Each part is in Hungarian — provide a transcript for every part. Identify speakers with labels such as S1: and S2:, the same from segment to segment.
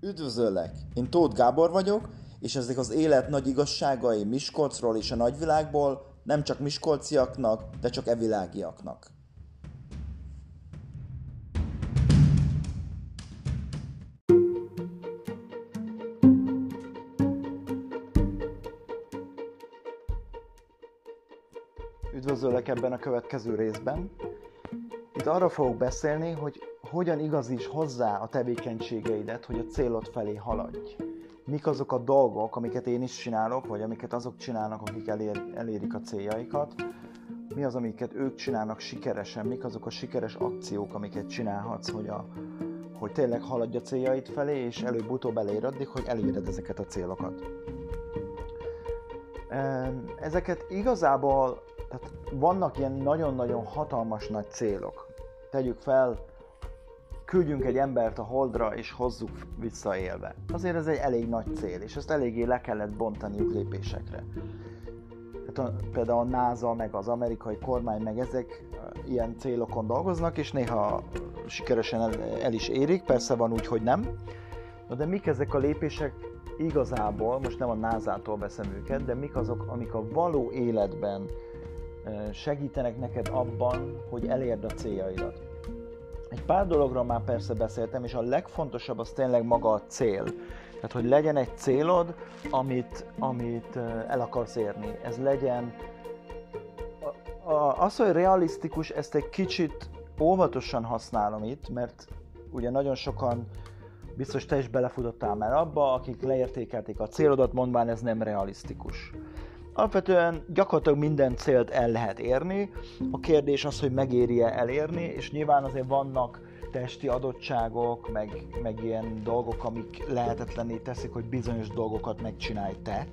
S1: Üdvözöllek! Én Tóth Gábor vagyok, és ezek az élet nagy igazságai Miskolcról és a nagyvilágból nem csak miskolciaknak, de csak evilágiaknak. Üdvözöllek ebben a következő részben. Itt arra fogok beszélni, hogy hogyan igazíts hozzá a tevékenységeidet, hogy a célod felé haladj. Mik azok a dolgok, amiket én is csinálok, vagy amiket azok csinálnak, akik elér, elérik a céljaikat. Mi az, amiket ők csinálnak sikeresen, mik azok a sikeres akciók, amiket csinálhatsz, hogy, a, hogy tényleg haladj a céljaid felé, és előbb-utóbb elér addig, hogy eléred ezeket a célokat. Ezeket igazából, tehát vannak ilyen nagyon-nagyon hatalmas nagy célok. Tegyük fel, küldjünk egy embert a holdra és hozzuk vissza élve. Azért ez egy elég nagy cél, és ezt eléggé le kellett bontaniuk lépésekre. Tehát a, például a NASA, meg az amerikai kormány, meg ezek ilyen célokon dolgoznak, és néha sikeresen el, el is érik, persze van úgy, hogy nem. Na de mik ezek a lépések igazából, most nem a NASA-tól veszem őket, de mik azok, amik a való életben segítenek neked abban, hogy elérd a céljaidat. Egy pár dologról már persze beszéltem, és a legfontosabb az tényleg maga a cél. Tehát, hogy legyen egy célod, amit, amit el akarsz érni. Ez legyen... Az, hogy realisztikus, ezt egy kicsit óvatosan használom itt, mert ugye nagyon sokan biztos te is belefutottál már abba, akik leértékelték a célodat, mondván ez nem realisztikus. Alapvetően gyakorlatilag minden célt el lehet érni, a kérdés az, hogy megéri-e elérni, és nyilván azért vannak testi adottságok, meg, meg ilyen dolgok, amik lehetetlené teszik, hogy bizonyos dolgokat megcsinálj te.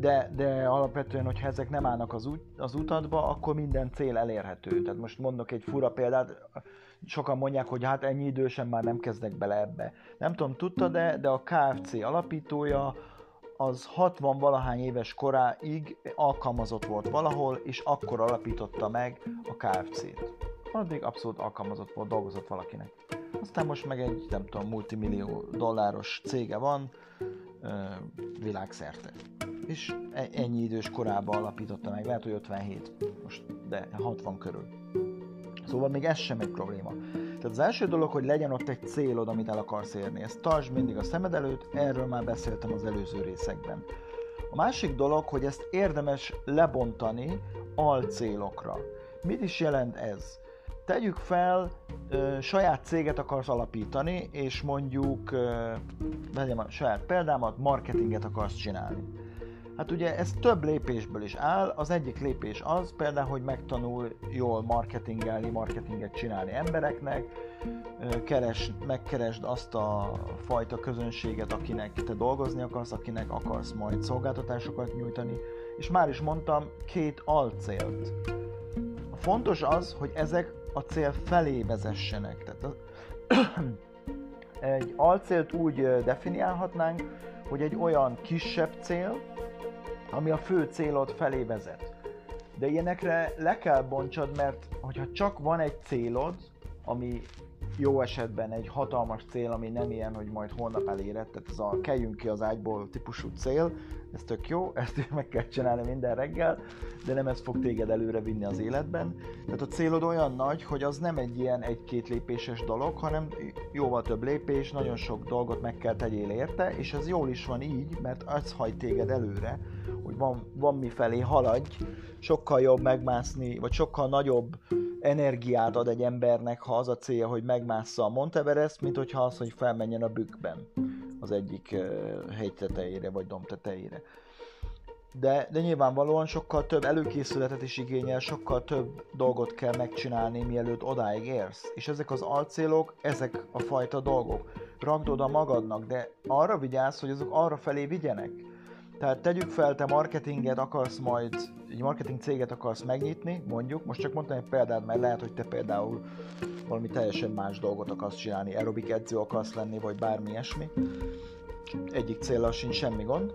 S1: De, de alapvetően, hogyha ezek nem állnak az, út, az utadba, akkor minden cél elérhető. Tehát most mondok egy fura példát, sokan mondják, hogy hát ennyi idősen már nem kezdek bele ebbe. Nem tudom, tudta, de, de a KFC alapítója az 60 valahány éves koráig alkalmazott volt valahol, és akkor alapította meg a KFC-t. Addig abszolút alkalmazott volt, dolgozott valakinek. Aztán most meg egy, nem tudom, multimillió dolláros cége van világszerte. És e-, ennyi idős korában alapította meg, lehet, hogy 57 most, de 60 körül. Szóval még ez sem egy probléma. Tehát az első dolog, hogy legyen ott egy célod, amit el akarsz érni. Ezt tartsd mindig a szemed előtt, erről már beszéltem az előző részekben. A másik dolog, hogy ezt érdemes lebontani alcélokra. Mit is jelent ez? Tegyük fel, ö, saját céget akarsz alapítani, és mondjuk, vegyem a saját példámat, marketinget akarsz csinálni Hát ugye ez több lépésből is áll. Az egyik lépés az például, hogy megtanul jól marketingelni, marketinget csinálni embereknek, keres, megkeresd azt a fajta közönséget, akinek te dolgozni akarsz, akinek akarsz majd szolgáltatásokat nyújtani, és már is mondtam két alcélt. Fontos az, hogy ezek a cél felé vezessenek. Tehát az, egy alcélt úgy definiálhatnánk, hogy egy olyan kisebb cél, ami a fő célod felé vezet. De ilyenekre le kell bontsad, mert hogyha csak van egy célod, ami jó esetben egy hatalmas cél, ami nem ilyen, hogy majd holnap eléred, tehát ez a keljünk ki az ágyból típusú cél, ez tök jó, ezt meg kell csinálni minden reggel, de nem ez fog téged előre vinni az életben. Tehát a célod olyan nagy, hogy az nem egy ilyen egy-két lépéses dolog, hanem jóval több lépés, nagyon sok dolgot meg kell tegyél érte, és ez jól is van így, mert az hagy téged előre, van, van mi felé haladj, sokkal jobb megmászni, vagy sokkal nagyobb energiát ad egy embernek, ha az a célja, hogy megmássza a Monteverest, mint hogyha az, hogy felmenjen a bükkben az egyik hegy tetejére, vagy domb tetejére. De, de nyilvánvalóan sokkal több előkészületet is igényel, sokkal több dolgot kell megcsinálni, mielőtt odáig érsz. És ezek az alcélok, ezek a fajta dolgok. Rakd oda magadnak, de arra vigyázz, hogy azok arra felé vigyenek tehát tegyük fel, te marketinget akarsz majd, egy marketing céget akarsz megnyitni, mondjuk, most csak mondtam egy példát, mert lehet, hogy te például valami teljesen más dolgot akarsz csinálni, aerobik edző akarsz lenni, vagy bármi ilyesmi. Egyik célra sincs semmi gond.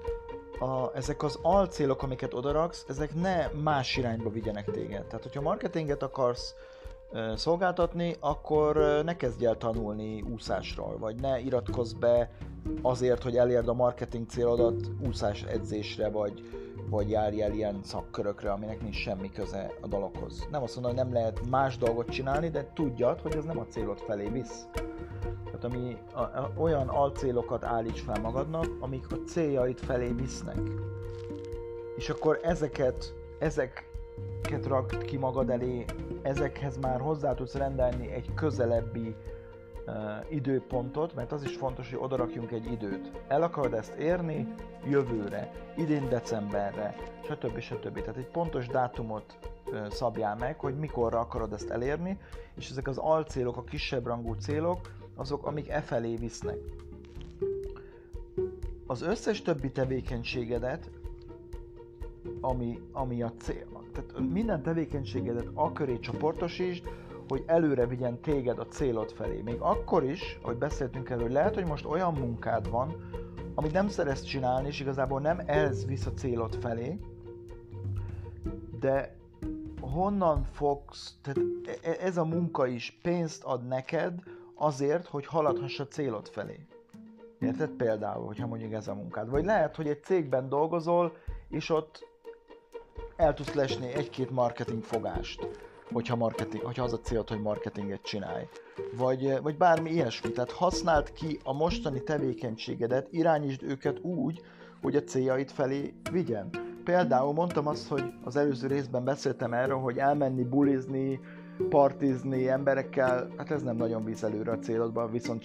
S1: A, ezek az alcélok, amiket odaraksz, ezek ne más irányba vigyenek téged. Tehát, hogyha marketinget akarsz szolgáltatni, akkor ne kezdj el tanulni úszásról, vagy ne iratkozz be azért, hogy elérd a marketing célodat úszás edzésre, vagy, vagy járj el ilyen szakkörökre, aminek nincs semmi köze a dologhoz. Nem azt mondom, hogy nem lehet más dolgot csinálni, de tudjad, hogy ez nem a célod felé visz. Tehát ami, a, a, olyan alcélokat állíts fel magadnak, amik a céljaid felé visznek. És akkor ezeket, ezeket rakd ki magad elé, ezekhez már hozzá tudsz rendelni egy közelebbi uh, időpontot, mert az is fontos, hogy odarakjunk egy időt. El akarod ezt érni jövőre, idén decemberre, stb. stb. Tehát egy pontos dátumot uh, szabjál meg, hogy mikorra akarod ezt elérni, és ezek az alcélok, a kisebb rangú célok, azok, amik e felé visznek. Az összes többi tevékenységedet, ami, ami a cél, tehát minden tevékenységedet a köré csoportosítsd, hogy előre vigyen téged a célod felé. Még akkor is, ahogy beszéltünk elő, lehet, hogy most olyan munkád van, amit nem szeretsz csinálni, és igazából nem ez visz a célod felé, de honnan fogsz, tehát e, e, ez a munka is pénzt ad neked azért, hogy haladhass a célod felé. Érted? Például, hogyha mondjuk ez a munkád. Vagy lehet, hogy egy cégben dolgozol, és ott el tudsz lesni egy-két marketing fogást, hogyha, marketing, hogyha az a cél, hogy marketinget csinálj. Vagy, vagy bármi ilyesmi. Tehát használd ki a mostani tevékenységedet, irányítsd őket úgy, hogy a céljaid felé vigyen. Például mondtam azt, hogy az előző részben beszéltem erről, hogy elmenni bulizni, partizni emberekkel, hát ez nem nagyon visz előre a célodba, viszont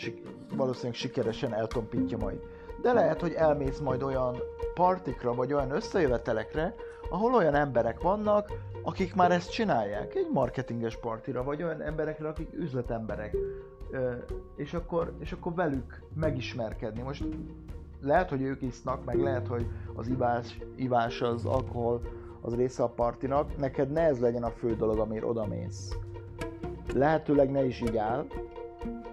S1: valószínűleg sikeresen eltompítja majd. De lehet, hogy elmész majd olyan partikra, vagy olyan összejövetelekre, ahol olyan emberek vannak, akik már ezt csinálják, egy marketinges partira, vagy olyan emberekre, akik üzletemberek, és akkor, és akkor velük megismerkedni. Most lehet, hogy ők isznak, meg lehet, hogy az ivás, ivás az alkohol az része a partinak, neked ne ez legyen a fő dolog, amiért odamész. Lehetőleg ne is így áll,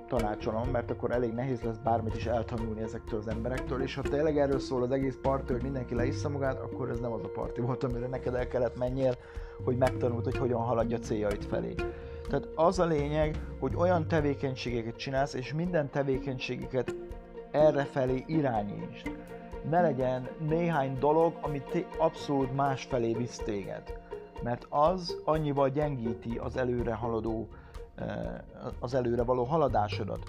S1: tanácsolom, mert akkor elég nehéz lesz bármit is eltanulni ezektől az emberektől, és ha tényleg erről szól az egész parti, hogy mindenki leissza magát, akkor ez nem az a parti volt, amire neked el kellett menjél, hogy megtanult, hogy hogyan haladja céljait felé. Tehát az a lényeg, hogy olyan tevékenységeket csinálsz, és minden tevékenységeket erre felé irányítsd. Ne legyen néhány dolog, ami abszolút más felé visz téged. Mert az annyival gyengíti az előre haladó az előre való haladásodat.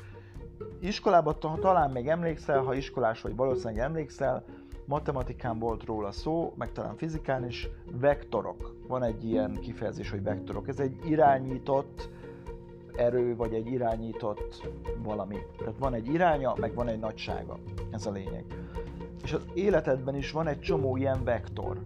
S1: Iskolában talán még emlékszel, ha iskolás vagy valószínűleg emlékszel, matematikán volt róla szó, meg talán fizikán is, vektorok. Van egy ilyen kifejezés, hogy vektorok. Ez egy irányított erő, vagy egy irányított valami. Tehát van egy iránya, meg van egy nagysága. Ez a lényeg. És az életedben is van egy csomó ilyen vektor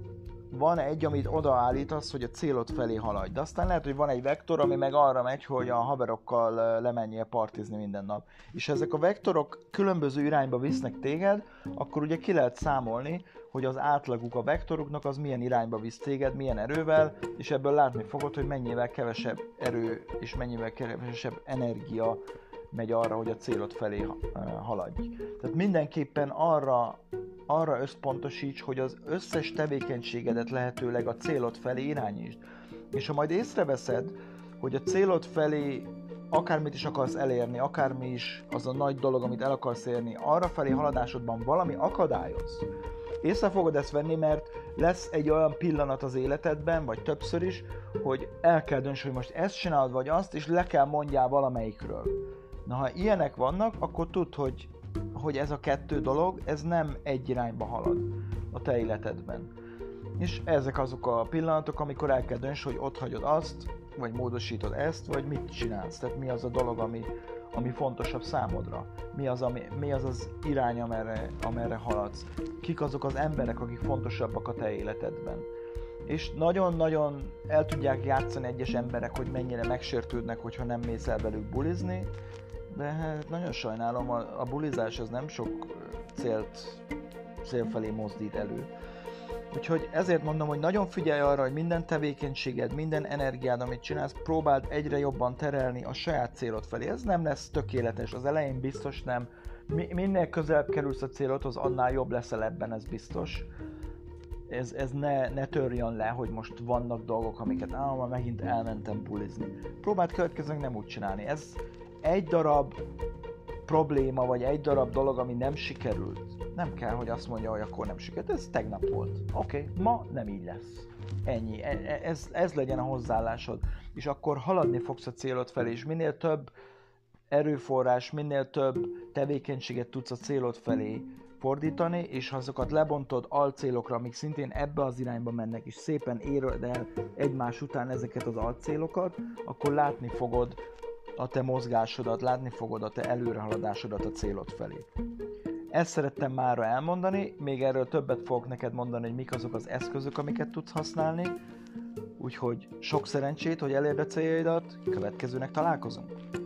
S1: van egy, amit odaállítasz, hogy a célod felé haladj. De aztán lehet, hogy van egy vektor, ami meg arra megy, hogy a haverokkal lemenjél partizni minden nap. És ezek a vektorok különböző irányba visznek téged, akkor ugye ki lehet számolni, hogy az átlaguk a vektoruknak az milyen irányba visz téged, milyen erővel, és ebből látni fogod, hogy mennyivel kevesebb erő és mennyivel kevesebb energia megy arra, hogy a célod felé haladj. Tehát mindenképpen arra arra összpontosíts, hogy az összes tevékenységedet lehetőleg a célod felé irányítsd. És ha majd észreveszed, hogy a célod felé akármit is akarsz elérni, akármi is az a nagy dolog, amit el akarsz érni, arra felé haladásodban valami akadályoz, észre fogod ezt venni, mert lesz egy olyan pillanat az életedben, vagy többször is, hogy el kell dönts, hogy most ezt csinálod, vagy azt, és le kell mondjál valamelyikről. Na, ha ilyenek vannak, akkor tudd, hogy hogy ez a kettő dolog, ez nem egy irányba halad a te életedben. És ezek azok a pillanatok, amikor el kell dönts, hogy ott hagyod azt, vagy módosítod ezt, vagy mit csinálsz. Tehát mi az a dolog, ami, ami fontosabb számodra. Mi az, ami, mi az, az irány, amerre, amerre haladsz. Kik azok az emberek, akik fontosabbak a te életedben. És nagyon-nagyon el tudják játszani egyes emberek, hogy mennyire megsértődnek, hogyha nem mész el velük bulizni, de hát nagyon sajnálom, a, a bulizás az nem sok célt, cél felé mozdít elő. Úgyhogy ezért mondom, hogy nagyon figyelj arra, hogy minden tevékenységed, minden energiád, amit csinálsz, próbáld egyre jobban terelni a saját célod felé. Ez nem lesz tökéletes, az elején biztos nem. Minél közelebb kerülsz a célodhoz, annál jobb leszel ebben, ez biztos. ez, ez ne, ne törjön le, hogy most vannak dolgok, amiket már megint elmentem bulizni. Próbáld következőnek nem úgy csinálni. Ez egy darab probléma, vagy egy darab dolog, ami nem sikerült. Nem kell, hogy azt mondja, hogy akkor nem sikerült. Ez tegnap volt. Oké, okay, ma nem így lesz. Ennyi. E- e- ez, ez legyen a hozzáállásod. És akkor haladni fogsz a célod felé, és minél több erőforrás, minél több tevékenységet tudsz a célod felé fordítani, és ha azokat lebontod alcélokra, amik szintén ebbe az irányba mennek, és szépen érod el egymás után ezeket az alcélokat, akkor látni fogod a te mozgásodat, látni fogod a te előrehaladásodat a célod felé. Ezt szerettem már elmondani, még erről többet fogok neked mondani, hogy mik azok az eszközök, amiket tudsz használni, úgyhogy sok szerencsét, hogy elérd a céljaidat, következőnek találkozunk!